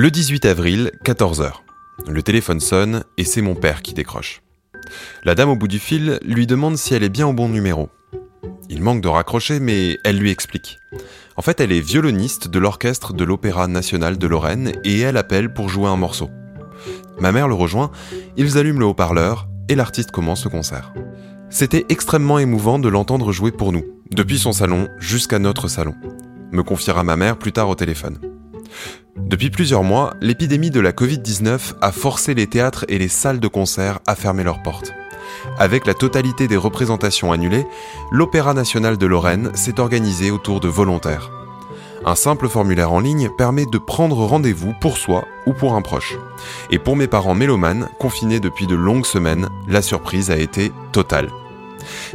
Le 18 avril, 14h. Le téléphone sonne et c'est mon père qui décroche. La dame au bout du fil lui demande si elle est bien au bon numéro. Il manque de raccrocher, mais elle lui explique. En fait, elle est violoniste de l'orchestre de l'Opéra national de Lorraine et elle appelle pour jouer un morceau. Ma mère le rejoint, ils allument le haut-parleur et l'artiste commence le concert. C'était extrêmement émouvant de l'entendre jouer pour nous, depuis son salon jusqu'à notre salon, me confiera ma mère plus tard au téléphone. Depuis plusieurs mois, l'épidémie de la Covid-19 a forcé les théâtres et les salles de concert à fermer leurs portes. Avec la totalité des représentations annulées, l'Opéra national de Lorraine s'est organisé autour de volontaires. Un simple formulaire en ligne permet de prendre rendez-vous pour soi ou pour un proche. Et pour mes parents mélomanes, confinés depuis de longues semaines, la surprise a été totale.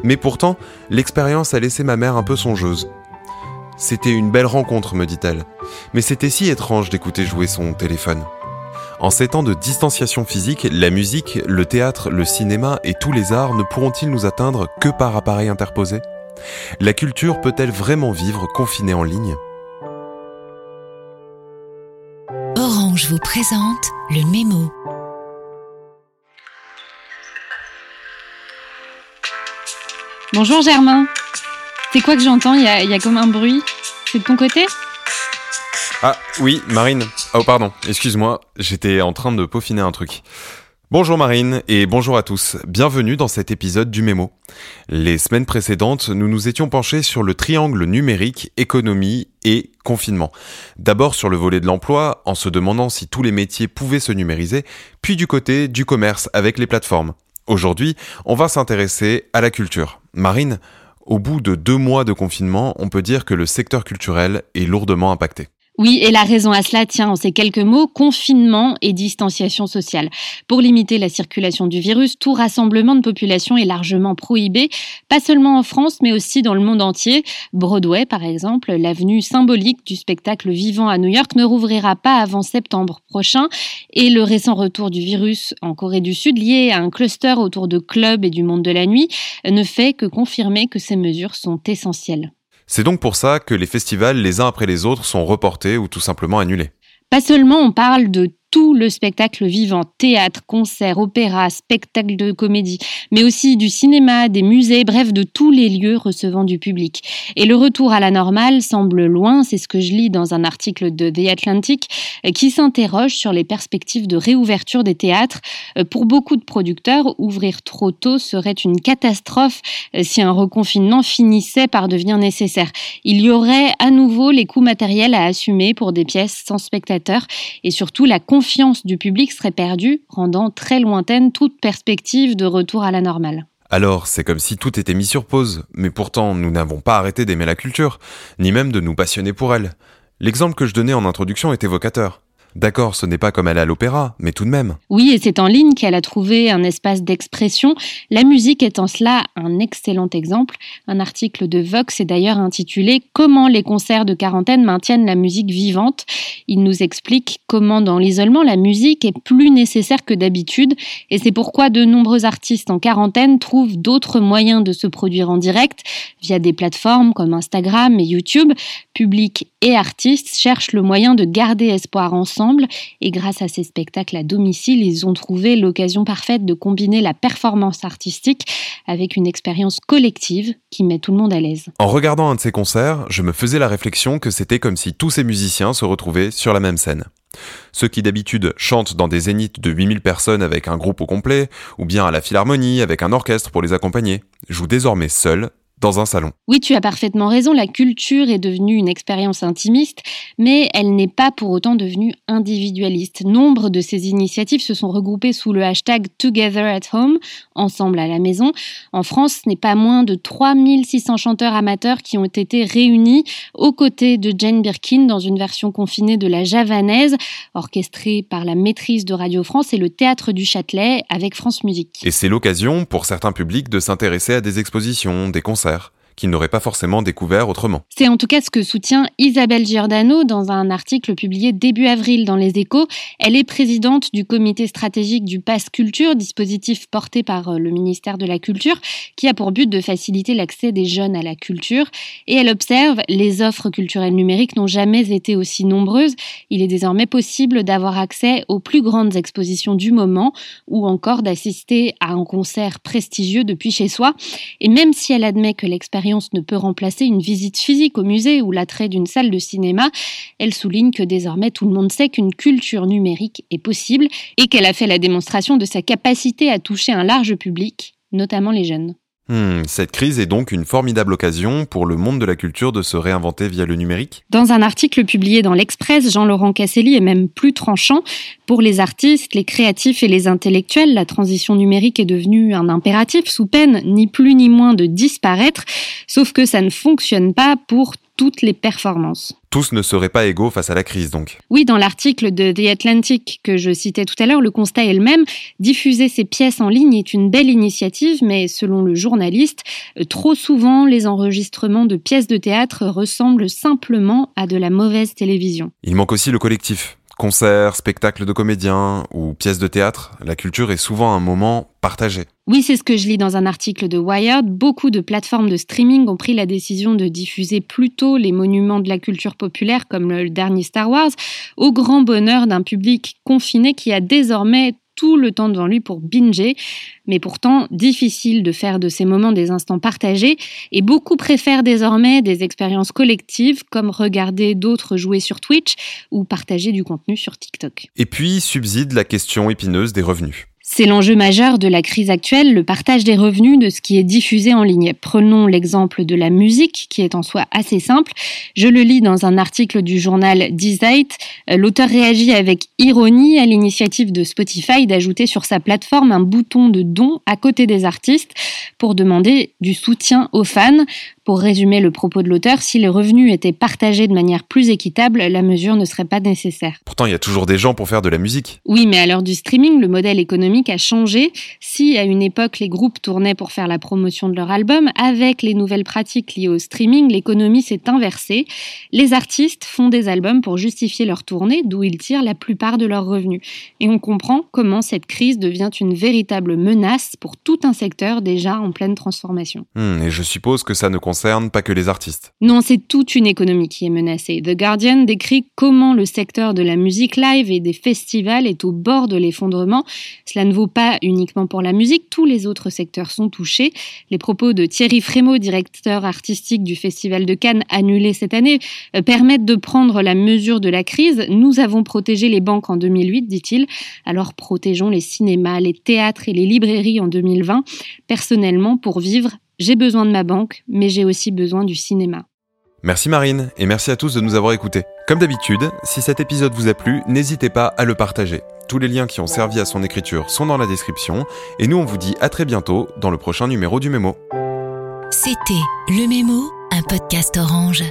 Mais pourtant, l'expérience a laissé ma mère un peu songeuse. C'était une belle rencontre, me dit-elle. Mais c'était si étrange d'écouter jouer son téléphone. En ces temps de distanciation physique, la musique, le théâtre, le cinéma et tous les arts ne pourront-ils nous atteindre que par appareil interposé? La culture peut-elle vraiment vivre confinée en ligne? Orange vous présente le mémo. Bonjour Germain. C'est quoi que j'entends? Il y, a, comme un bruit? C'est de ton côté Ah oui, Marine. Oh pardon, excuse-moi, j'étais en train de peaufiner un truc. Bonjour Marine et bonjour à tous. Bienvenue dans cet épisode du Mémo. Les semaines précédentes, nous nous étions penchés sur le triangle numérique, économie et confinement. D'abord sur le volet de l'emploi, en se demandant si tous les métiers pouvaient se numériser, puis du côté du commerce avec les plateformes. Aujourd'hui, on va s'intéresser à la culture. Marine, au bout de deux mois de confinement, on peut dire que le secteur culturel est lourdement impacté. Oui, et la raison à cela tient en ces quelques mots, confinement et distanciation sociale. Pour limiter la circulation du virus, tout rassemblement de population est largement prohibé, pas seulement en France, mais aussi dans le monde entier. Broadway, par exemple, l'avenue symbolique du spectacle vivant à New York, ne rouvrira pas avant septembre prochain. Et le récent retour du virus en Corée du Sud, lié à un cluster autour de clubs et du monde de la nuit, ne fait que confirmer que ces mesures sont essentielles. C'est donc pour ça que les festivals, les uns après les autres, sont reportés ou tout simplement annulés. Pas seulement on parle de tout le spectacle vivant, théâtre, concert, opéra, spectacle de comédie, mais aussi du cinéma, des musées, bref, de tous les lieux recevant du public. Et le retour à la normale semble loin, c'est ce que je lis dans un article de The Atlantic, qui s'interroge sur les perspectives de réouverture des théâtres. Pour beaucoup de producteurs, ouvrir trop tôt serait une catastrophe si un reconfinement finissait par devenir nécessaire. Il y aurait à nouveau les coûts matériels à assumer pour des pièces sans spectateurs et surtout la confiance confiance du public serait perdue, rendant très lointaine toute perspective de retour à la normale. Alors, c'est comme si tout était mis sur pause, mais pourtant nous n'avons pas arrêté d'aimer la culture, ni même de nous passionner pour elle. L'exemple que je donnais en introduction est évocateur. D'accord, ce n'est pas comme aller à l'opéra, mais tout de même. Oui, et c'est en ligne qu'elle a trouvé un espace d'expression, la musique étant cela un excellent exemple. Un article de Vox est d'ailleurs intitulé Comment les concerts de quarantaine maintiennent la musique vivante. Il nous explique comment dans l'isolement la musique est plus nécessaire que d'habitude, et c'est pourquoi de nombreux artistes en quarantaine trouvent d'autres moyens de se produire en direct via des plateformes comme Instagram et YouTube. Public et artistes cherchent le moyen de garder espoir ensemble et grâce à ces spectacles à domicile, ils ont trouvé l'occasion parfaite de combiner la performance artistique avec une expérience collective qui met tout le monde à l'aise. En regardant un de ces concerts, je me faisais la réflexion que c'était comme si tous ces musiciens se retrouvaient sur la même scène. Ceux qui d'habitude chantent dans des zéniths de 8000 personnes avec un groupe au complet, ou bien à la philharmonie avec un orchestre pour les accompagner, jouent désormais seuls dans un salon. Oui, tu as parfaitement raison, la culture est devenue une expérience intimiste, mais elle n'est pas pour autant devenue individualiste. Nombre de ces initiatives se sont regroupées sous le hashtag Together at Home, ensemble à la maison. En France, ce n'est pas moins de 3600 chanteurs amateurs qui ont été réunis aux côtés de Jane Birkin dans une version confinée de la javanaise, orchestrée par la maîtrise de Radio France et le Théâtre du Châtelet avec France Musique. Et c'est l'occasion pour certains publics de s'intéresser à des expositions, des concerts frère qu'il n'aurait pas forcément découvert autrement. C'est en tout cas ce que soutient Isabelle Giordano dans un article publié début avril dans Les Échos. Elle est présidente du comité stratégique du Pass Culture, dispositif porté par euh, le ministère de la Culture, qui a pour but de faciliter l'accès des jeunes à la culture. Et elle observe les offres culturelles numériques n'ont jamais été aussi nombreuses. Il est désormais possible d'avoir accès aux plus grandes expositions du moment ou encore d'assister à un concert prestigieux depuis chez soi. Et même si elle admet que l'expérience ne peut remplacer une visite physique au musée ou l'attrait d'une salle de cinéma, elle souligne que désormais tout le monde sait qu'une culture numérique est possible et qu'elle a fait la démonstration de sa capacité à toucher un large public, notamment les jeunes. Hmm, cette crise est donc une formidable occasion pour le monde de la culture de se réinventer via le numérique Dans un article publié dans l'Express, Jean-Laurent Casselli est même plus tranchant. Pour les artistes, les créatifs et les intellectuels, la transition numérique est devenue un impératif sous peine ni plus ni moins de disparaître, sauf que ça ne fonctionne pas pour toutes les performances. Tous ne seraient pas égaux face à la crise, donc. Oui, dans l'article de The Atlantic que je citais tout à l'heure, le constat est le même. Diffuser ces pièces en ligne est une belle initiative, mais selon le journaliste, trop souvent, les enregistrements de pièces de théâtre ressemblent simplement à de la mauvaise télévision. Il manque aussi le collectif. Concerts, spectacles de comédiens ou pièces de théâtre, la culture est souvent un moment partagé. Oui, c'est ce que je lis dans un article de Wired. Beaucoup de plateformes de streaming ont pris la décision de diffuser plutôt les monuments de la culture populaire comme le dernier Star Wars, au grand bonheur d'un public confiné qui a désormais tout le temps devant lui pour binger, mais pourtant difficile de faire de ces moments des instants partagés, et beaucoup préfèrent désormais des expériences collectives comme regarder d'autres jouer sur Twitch ou partager du contenu sur TikTok. Et puis subside la question épineuse des revenus. C'est l'enjeu majeur de la crise actuelle, le partage des revenus de ce qui est diffusé en ligne. Prenons l'exemple de la musique, qui est en soi assez simple. Je le lis dans un article du journal Dizite. L'auteur réagit avec ironie à l'initiative de Spotify d'ajouter sur sa plateforme un bouton de don à côté des artistes pour demander du soutien aux fans. Pour résumer le propos de l'auteur, si les revenus étaient partagés de manière plus équitable, la mesure ne serait pas nécessaire. Pourtant, il y a toujours des gens pour faire de la musique. Oui, mais à l'heure du streaming, le modèle économique a changé. Si à une époque les groupes tournaient pour faire la promotion de leur album, avec les nouvelles pratiques liées au streaming, l'économie s'est inversée. Les artistes font des albums pour justifier leur tournée, d'où ils tirent la plupart de leurs revenus. Et on comprend comment cette crise devient une véritable menace pour tout un secteur déjà en pleine transformation. Hmm, et je suppose que ça ne concerne pas que les artistes. Non, c'est toute une économie qui est menacée. The Guardian décrit comment le secteur de la musique live et des festivals est au bord de l'effondrement. Cela ne vaut pas uniquement pour la musique, tous les autres secteurs sont touchés. Les propos de Thierry Frémaux, directeur artistique du Festival de Cannes annulé cette année, euh, permettent de prendre la mesure de la crise. Nous avons protégé les banques en 2008, dit-il, alors protégeons les cinémas, les théâtres et les librairies en 2020. Personnellement, pour vivre, j'ai besoin de ma banque, mais j'ai aussi besoin du cinéma. Merci Marine, et merci à tous de nous avoir écoutés. Comme d'habitude, si cet épisode vous a plu, n'hésitez pas à le partager. Tous les liens qui ont servi à son écriture sont dans la description, et nous on vous dit à très bientôt dans le prochain numéro du Mémo. C'était Le Mémo, un podcast orange.